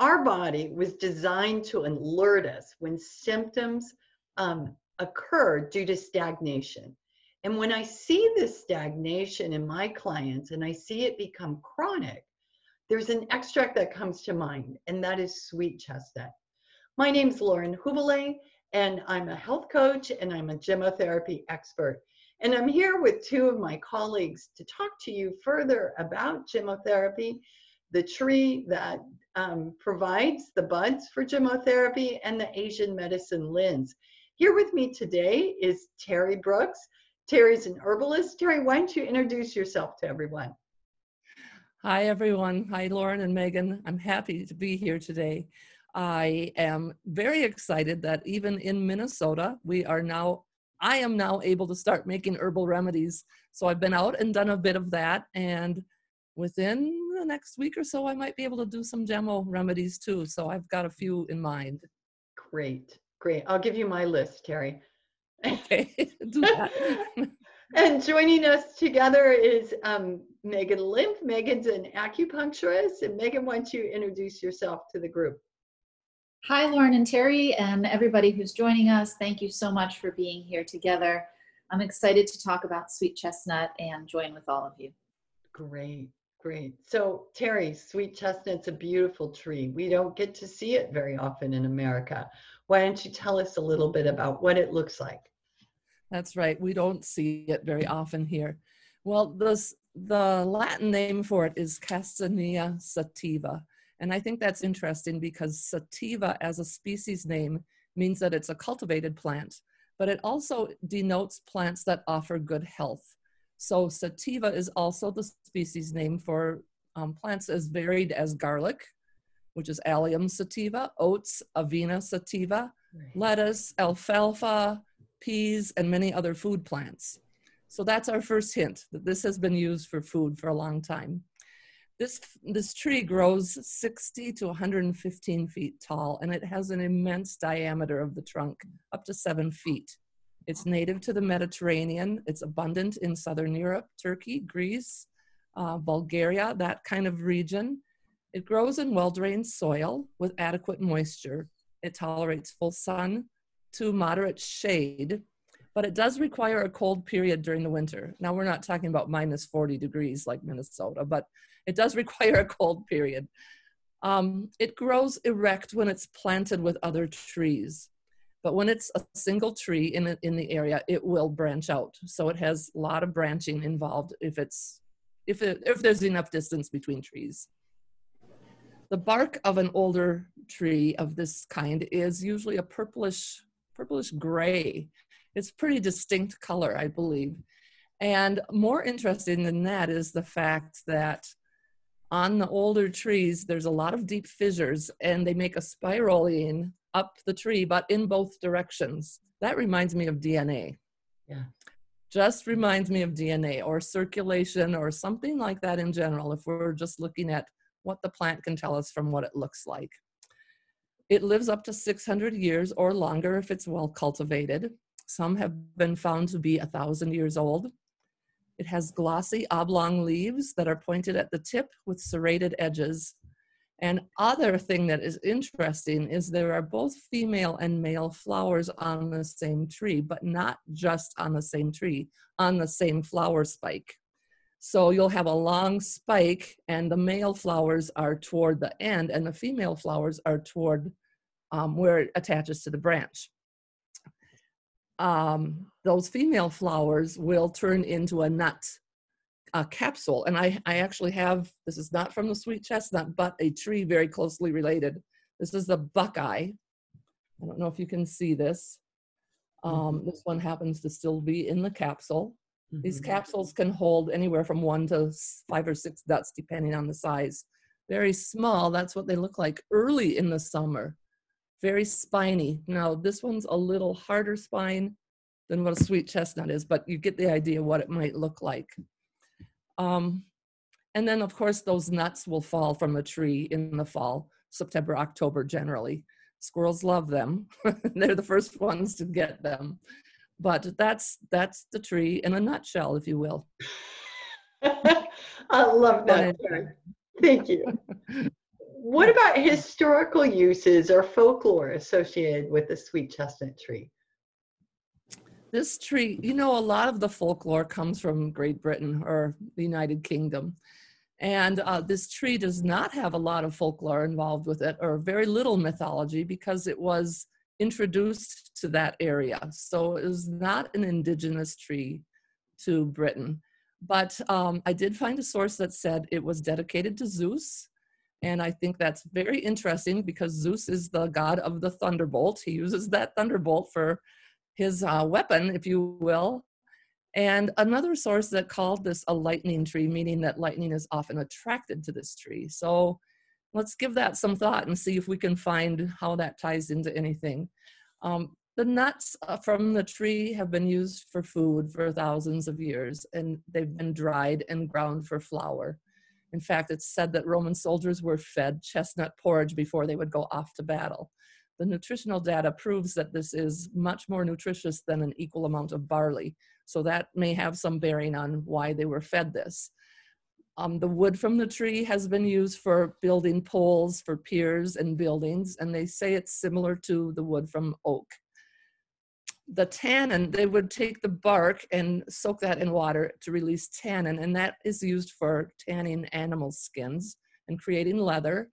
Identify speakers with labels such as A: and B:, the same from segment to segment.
A: our body was designed to alert us when symptoms um, occur due to stagnation. And when I see this stagnation in my clients and I see it become chronic, there's an extract that comes to mind, and that is sweet chestnut. My name is Lauren Hubele, and I'm a health coach and I'm a gemmotherapy expert. And I'm here with two of my colleagues to talk to you further about gemmotherapy, the tree that um, provides the buds for gemmotherapy and the Asian medicine lens. Here with me today is Terry Brooks. Terry's an herbalist. Terry, why don't you introduce yourself to everyone?
B: Hi, everyone. Hi, Lauren and Megan. I'm happy to be here today. I am very excited that even in Minnesota, we are now, I am now able to start making herbal remedies. So I've been out and done a bit of that. And within next week or so, I might be able to do some Gemmo remedies too. So I've got a few in mind.
A: Great, great. I'll give you my list, Terry.
B: Okay, do that.
A: and joining us together is um, Megan Limp. Megan's an acupuncturist. And Megan, why don't you introduce yourself to the group?
C: Hi, Lauren and Terry, and everybody who's joining us. Thank you so much for being here together. I'm excited to talk about sweet chestnut and join with all of you.
A: Great, great. So, Terry, sweet chestnut's a beautiful tree. We don't get to see it very often in America. Why don't you tell us a little bit about what it looks like?
B: That's right. We don't see it very often here. Well, this, the Latin name for it is Castanea sativa and I think that's interesting because sativa as a species name means that it's a cultivated plant, but it also denotes plants that offer good health. So sativa is also the species name for um, plants as varied as garlic, which is Allium sativa, oats, Avena sativa, right. lettuce, alfalfa, peas, and many other food plants. So that's our first hint that this has been used for food for a long time. This, this tree grows 60 to 115 feet tall and it has an immense diameter of the trunk, up to seven feet. It's native to the Mediterranean. It's abundant in Southern Europe, Turkey, Greece, uh, Bulgaria, that kind of region. It grows in well-drained soil with adequate moisture. It tolerates full sun to moderate shade, but it does require a cold period during the winter. Now, we're not talking about minus 40 degrees like Minnesota, but it does require a cold period. Um, it grows erect when it's planted with other trees. But when it's a single tree in, in the area, it will branch out. So it has a lot of branching involved if, it's, if, it, if there's enough distance between trees. The bark of an older tree of this kind is usually a purplish, purplish gray. It's pretty distinct color, I believe. And more interesting than that is the fact that on the older trees, there's a lot of deep fissures and they make a spiraling up the tree, but in both directions. That reminds me of DNA.
A: Yeah.
B: Just reminds me of DNA or circulation or something like that in general, if we're just looking at what the plant can tell us from what it looks like. It lives up to 600 years or longer if it's well cultivated. Some have been found to be a thousand years old. It has glossy oblong leaves that are pointed at the tip with serrated edges. And other thing that is interesting is there are both female and male flowers on the same tree, but not just on the same tree, on the same flower spike. So you'll have a long spike and the male flowers are toward the end and the female flowers are toward um, where it attaches to the branch um, those female flowers will turn into a nut a capsule. And I, I actually have, this is not from the sweet chestnut, but a tree very closely related. This is the buckeye. I don't know if you can see this. Um, mm-hmm. This one happens to still be in the capsule. Mm-hmm. These capsules can hold anywhere from one to five or six nuts, depending on the size. Very small, that's what they look like early in the summer very spiny. Now this one's a little harder spine than what a sweet chestnut is, but you get the idea what it might look like. Um, and then of course those nuts will fall from the tree in the fall, September, October generally. Squirrels love them. They're the first ones to get them. But that's that's the tree in a nutshell, if you will.
A: I love that. Thank you. what about historical uses or folklore associated with the sweet chestnut tree?
B: This tree, you know, a lot of the folklore comes from Great Britain or the United Kingdom. And uh, this tree does not have a lot of folklore involved with it, or very little mythology, because it was introduced to that area. So it was not an indigenous tree to Britain. But um, I did find a source that said it was dedicated to Zeus. And I think that's very interesting because Zeus is the god of the thunderbolt. He uses that thunderbolt for his uh, weapon, if you will. And another source that called this a lightning tree, meaning that lightning is often attracted to this tree. So let's give that some thought and see if we can find how that ties into anything. Um, the nuts uh, from the tree have been used for food for thousands of years, and they've been dried and ground for flour. In fact, it's said that Roman soldiers were fed chestnut porridge before they would go off to battle. The nutritional data proves that this is much more nutritious than an equal amount of barley, so that may have some bearing on why they were fed this. Um, the wood from the tree has been used for building poles for piers and buildings, and they say it's similar to the wood from oak. The tannin, they would take the bark and soak that in water to release tannin, and that is used for tanning animal skins and creating leather.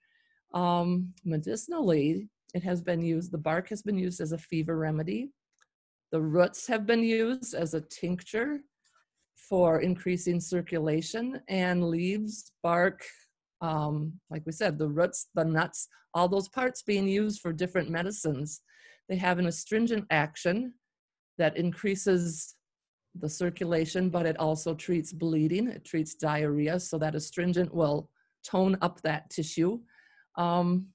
B: Um, medicinally, it has been used, the bark has been used as a fever remedy. The roots have been used as a tincture for increasing circulation and leaves, bark, um, like we said, the roots, the nuts, all those parts being used for different medicines. They have an astringent action that increases the circulation, but it also treats bleeding, it treats diarrhea, so that astringent will tone up that tissue. Um,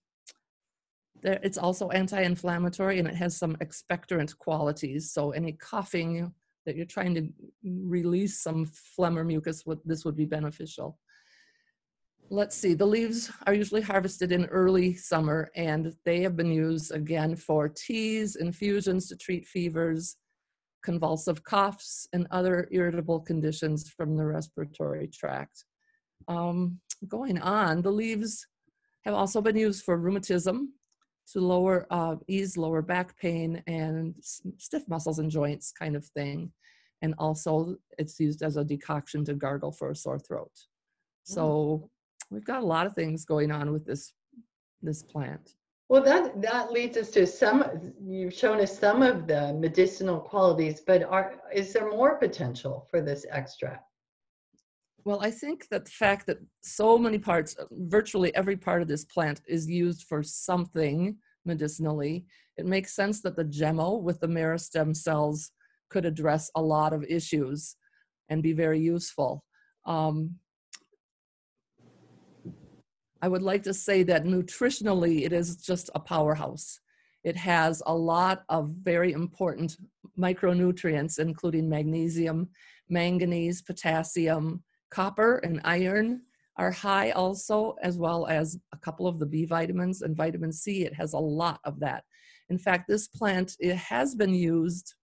B: it's also anti-inflammatory and it has some expectorant qualities. So any coughing that you're trying to release some phlegm or mucus, this would be beneficial. Let's see, the leaves are usually harvested in early summer and they have been used again for teas, infusions to treat fevers, convulsive coughs, and other irritable conditions from the respiratory tract. Um, going on, the leaves have also been used for rheumatism, to lower, uh, ease lower back pain and stiff muscles and joints kind of thing. And also it's used as a decoction to gargle for a sore throat. So we've got a lot of things going on with this, this plant.
A: Well, that, that leads us to some, you've shown us some of the medicinal qualities, but are, is there more potential for this extract?
B: Well, I think that the fact that so many parts, virtually every part of this plant is used for something medicinally, it makes sense that the gemmo with the meristem cells could address a lot of issues and be very useful. Um, I would like to say that nutritionally, it is just a powerhouse. It has a lot of very important micronutrients, including magnesium, manganese, potassium, Copper and iron are high also, as well as a couple of the B vitamins and vitamin C. It has a lot of that. In fact, this plant it has been used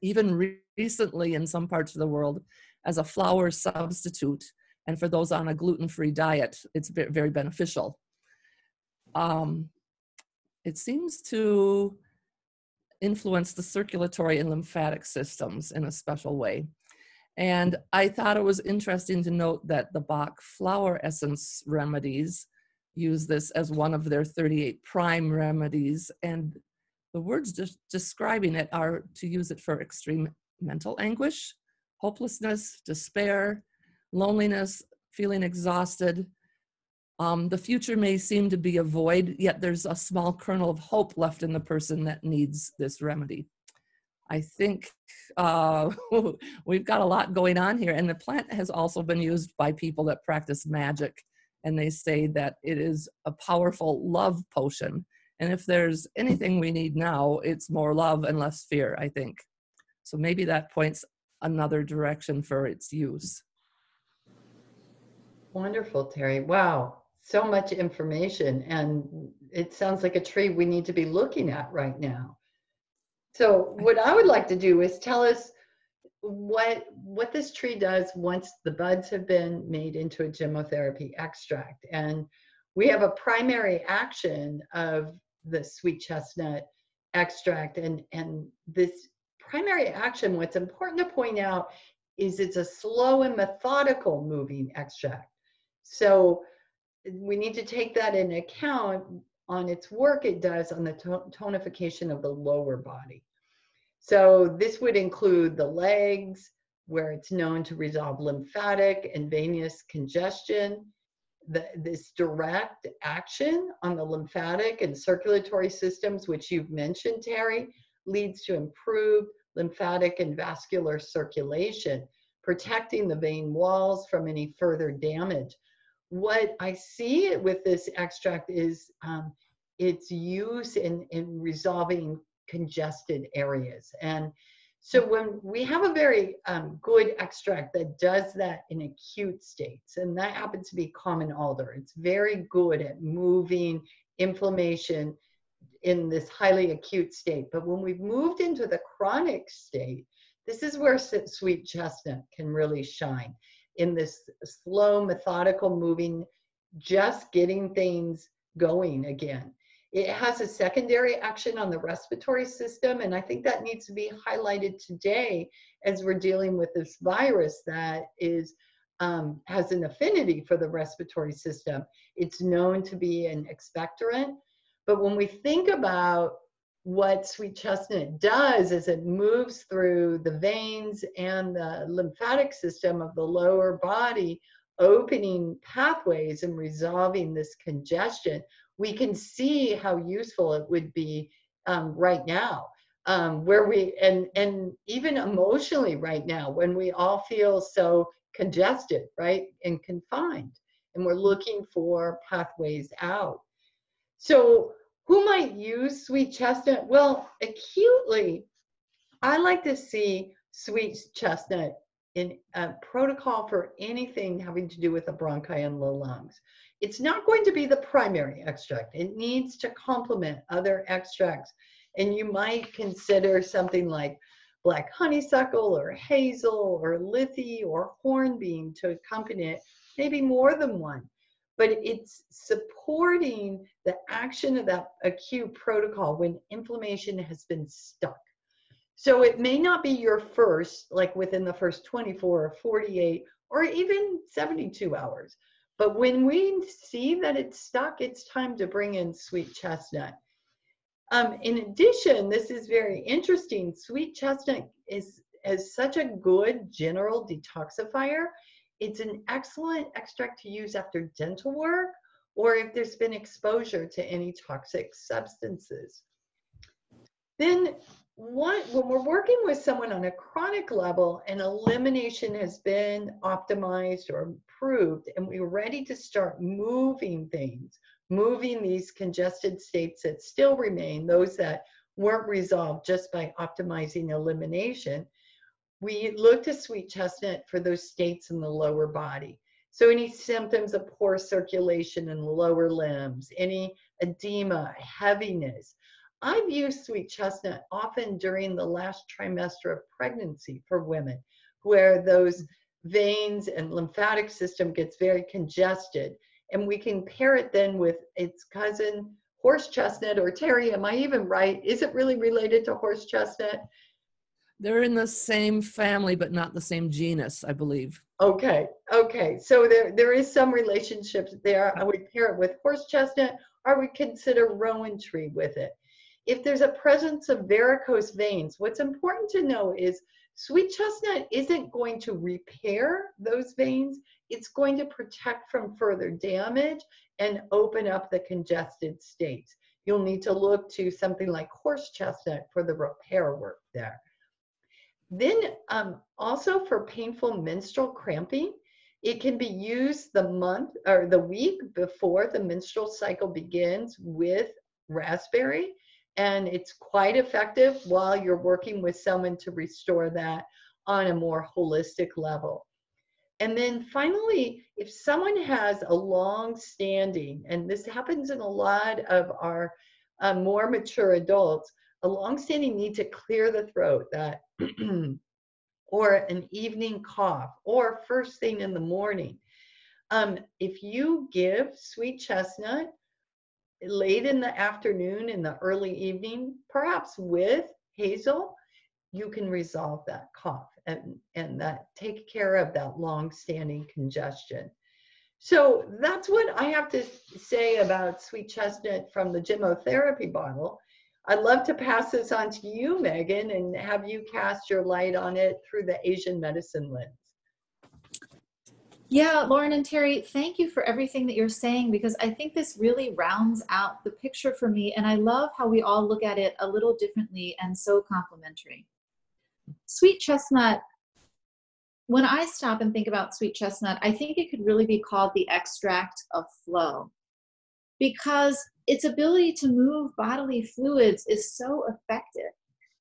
B: even re recently in some parts of the world as a flour substitute. And for those on a gluten-free diet, it's very beneficial. Um, it seems to influence the circulatory and lymphatic systems in a special way. And I thought it was interesting to note that the Bach flower essence remedies use this as one of their 38 prime remedies. And the words just describing it are to use it for extreme mental anguish, hopelessness, despair, loneliness, feeling exhausted. Um, the future may seem to be a void, yet there's a small kernel of hope left in the person that needs this remedy. I think uh, we've got a lot going on here. And the plant has also been used by people that practice magic. And they say that it is a powerful love potion. And if there's anything we need now, it's more love and less fear, I think. So maybe that points another direction for its use.
A: Wonderful, Terry. Wow, so much information. And it sounds like a tree we need to be looking at right now. So what I would like to do is tell us what what this tree does once the buds have been made into a gemmotherapy extract. And we have a primary action of the sweet chestnut extract. And and this primary action what's important to point out is it's a slow and methodical moving extract. So we need to take that in account on its work it does on the tonification of the lower body so this would include the legs where it's known to resolve lymphatic and venous congestion the, this direct action on the lymphatic and circulatory systems, which you've mentioned, Terry, leads to improved lymphatic and vascular circulation, protecting the vein walls from any further damage. What I see with this extract is um, its use in, in resolving congested areas. And so when we have a very um, good extract that does that in acute states, and that happens to be common alder, it's very good at moving inflammation in this highly acute state. But when we've moved into the chronic state, this is where sweet chestnut can really shine in this slow, methodical moving, just getting things going again. It has a secondary action on the respiratory system, and I think that needs to be highlighted today as we're dealing with this virus that is um, has an affinity for the respiratory system. It's known to be an expectorant, but when we think about what sweet chestnut does is it moves through the veins and the lymphatic system of the lower body, opening pathways and resolving this congestion we can see how useful it would be um, right now. Um, where we and and even emotionally right now when we all feel so congested right and confined and we're looking for pathways out. So who might use sweet chestnut? Well acutely i like to see sweet chestnut in a protocol for anything having to do with the bronchi and the lungs it's not going to be the primary extract. It needs to complement other extracts. And you might consider something like black honeysuckle or hazel or lithy or hornbeam to accompany it, maybe more than one. But it's supporting the action of that acute protocol when inflammation has been stuck. So it may not be your first, like within the first 24 or 48 or even 72 hours. But when we see that it's stuck, it's time to bring in sweet chestnut. Um, in addition, this is very interesting. Sweet chestnut is, is such a good general detoxifier. It's an excellent extract to use after dental work or if there's been exposure to any toxic substances. Then when we're working with someone on a chronic level and elimination has been optimized or improved and we're ready to start moving things, moving these congested states that still remain, those that weren't resolved just by optimizing elimination, we look to sweet chestnut for those states in the lower body. So any symptoms of poor circulation in the lower limbs, any edema, heaviness, I've used sweet chestnut often during the last trimester of pregnancy for women where those veins and lymphatic system gets very congested. And we can pair it then with its cousin, horse chestnut or Terry. Am I even right? Is it really related to horse chestnut?
B: They're in the same family, but not the same genus, I believe.
A: Okay, okay. So there, there is some relationships there. I would pair it with horse chestnut, or we consider rowan tree with it if there's a presence of varicose veins, what's important to know is sweet chestnut isn't going to repair those veins. It's going to protect from further damage and open up the congested states. You'll need to look to something like horse chestnut for the repair work there. Then um, also for painful menstrual cramping, it can be used the month or the week before the menstrual cycle begins with raspberry and it's quite effective while you're working with someone to restore that on a more holistic level. And then finally, if someone has a long standing, and this happens in a lot of our uh, more mature adults, a long standing need to clear the throat that or an evening cough or first thing in the morning Um, if you give sweet chestnut late in the afternoon, in the early evening, perhaps with hazel, you can resolve that cough and, and that take care of that long-standing congestion. So that's what I have to say about sweet chestnut from the gemmotherapy bottle. I'd love to pass this on to you, Megan, and have you cast your light on it through the Asian medicine lens.
C: Yeah, Lauren and Terry, thank you for everything that you're saying because I think this really rounds out the picture for me. And I love how we all look at it a little differently and so complementary. Sweet chestnut, when I stop and think about sweet chestnut, I think it could really be called the extract of flow because its ability to move bodily fluids is so effective.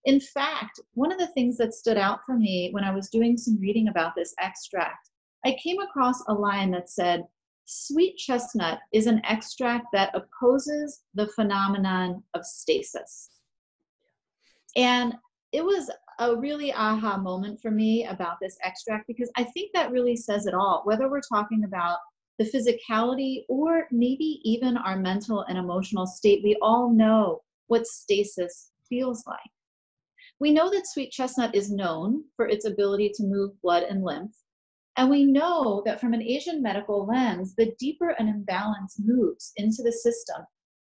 C: In fact, one of the things that stood out for me when I was doing some reading about this extract, I came across a line that said, Sweet chestnut is an extract that opposes the phenomenon of stasis. And it was a really aha moment for me about this extract because I think that really says it all. Whether we're talking about the physicality or maybe even our mental and emotional state, we all know what stasis feels like. We know that sweet chestnut is known for its ability to move blood and lymph. And we know that from an Asian medical lens, the deeper an imbalance moves into the system,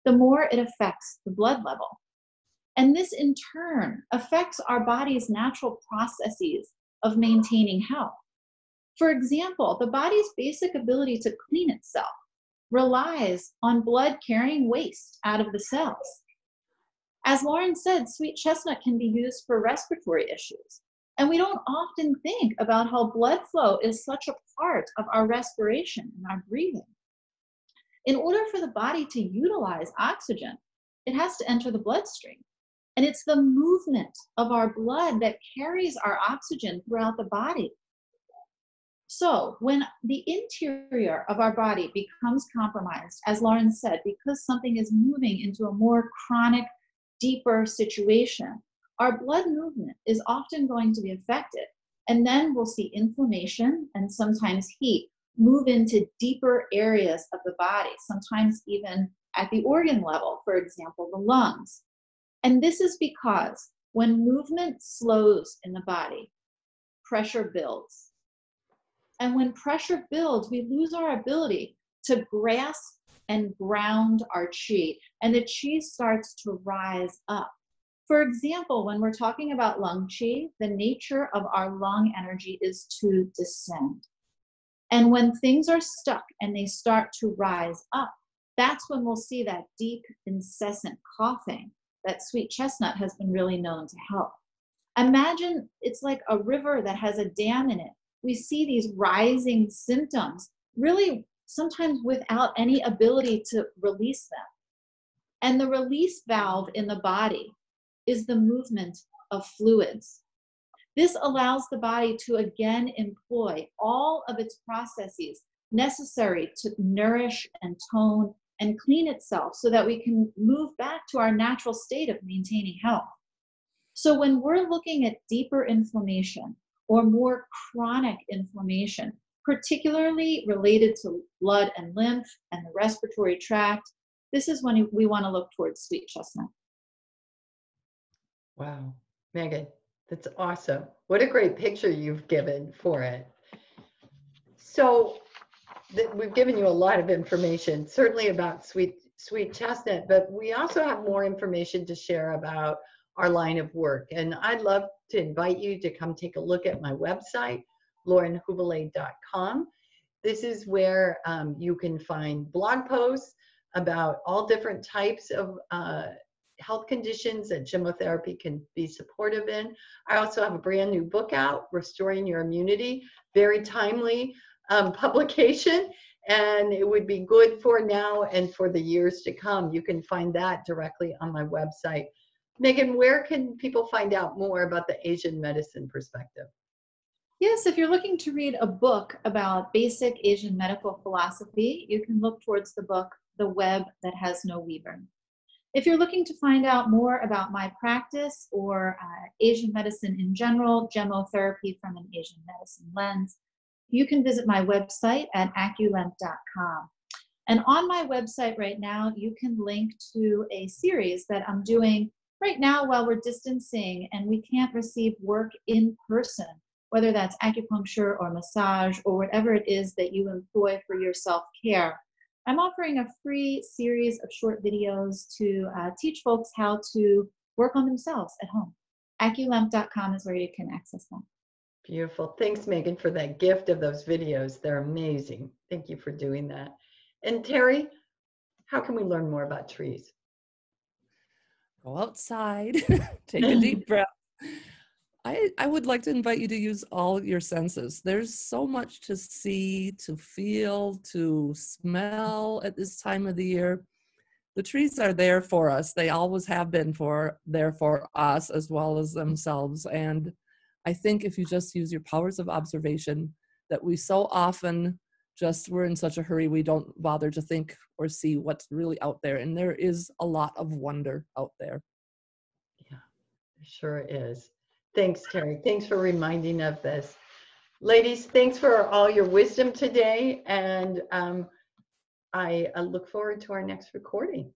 C: the more it affects the blood level. And this in turn affects our body's natural processes of maintaining health. For example, the body's basic ability to clean itself relies on blood carrying waste out of the cells. As Lauren said, sweet chestnut can be used for respiratory issues. And we don't often think about how blood flow is such a part of our respiration and our breathing. In order for the body to utilize oxygen, it has to enter the bloodstream. And it's the movement of our blood that carries our oxygen throughout the body. So, when the interior of our body becomes compromised, as Lauren said, because something is moving into a more chronic, deeper situation, our blood movement is often going to be affected. And then we'll see inflammation and sometimes heat move into deeper areas of the body, sometimes even at the organ level, for example, the lungs. And this is because when movement slows in the body, pressure builds. And when pressure builds, we lose our ability to grasp and ground our chi, and the chi starts to rise up. For example, when we're talking about lung qi, the nature of our lung energy is to descend. And when things are stuck and they start to rise up, that's when we'll see that deep, incessant coughing that sweet chestnut has been really known to help. Imagine it's like a river that has a dam in it. We see these rising symptoms, really sometimes without any ability to release them. And the release valve in the body is the movement of fluids. This allows the body to again employ all of its processes necessary to nourish and tone and clean itself so that we can move back to our natural state of maintaining health. So, when we're looking at deeper inflammation or more chronic inflammation, particularly related to blood and lymph and the respiratory tract, this is when we want to look towards sweet chestnut.
A: Wow, Megan, that's awesome. What a great picture you've given for it. So, we've given you a lot of information, certainly about sweet sweet chestnut, but we also have more information to share about our line of work. And I'd love to invite you to come take a look at my website, laurenhubele.com. This is where um, you can find blog posts about all different types of uh, health conditions that gemmotherapy can be supportive in. I also have a brand new book out, Restoring Your Immunity, very timely um, publication and it would be good for now and for the years to come. You can find that directly on my website. Megan, where can people find out more about the Asian medicine perspective?
C: Yes, if you're looking to read a book about basic Asian medical philosophy, you can look towards the book, The Web That Has No Weaver. If you're looking to find out more about my practice or uh, Asian medicine in general, gemmotherapy from an Asian medicine lens, you can visit my website at aculimp.com. And on my website right now, you can link to a series that I'm doing right now while we're distancing and we can't receive work in person, whether that's acupuncture or massage or whatever it is that you employ for your self care. I'm offering a free series of short videos to uh, teach folks how to work on themselves at home. Aculimp.com is where you can access them.
A: Beautiful. Thanks, Megan, for that gift of those videos. They're amazing. Thank you for doing that. And Terry, how can we learn more about trees?
B: Go outside, take a deep breath. I, would like to invite you to use all your senses. There's so much to see, to feel, to smell at this time of the year. The trees are there for us. They always have been for there for us as well as themselves. And I think if you just use your powers of observation, that we so often just we're in such a hurry we don't bother to think or see what's really out there. And there is a lot of wonder out there.
A: Yeah, sure is. Thanks, Terry. Thanks for reminding of this. Ladies, thanks for all your wisdom today. And um, I, I look forward to our next recording.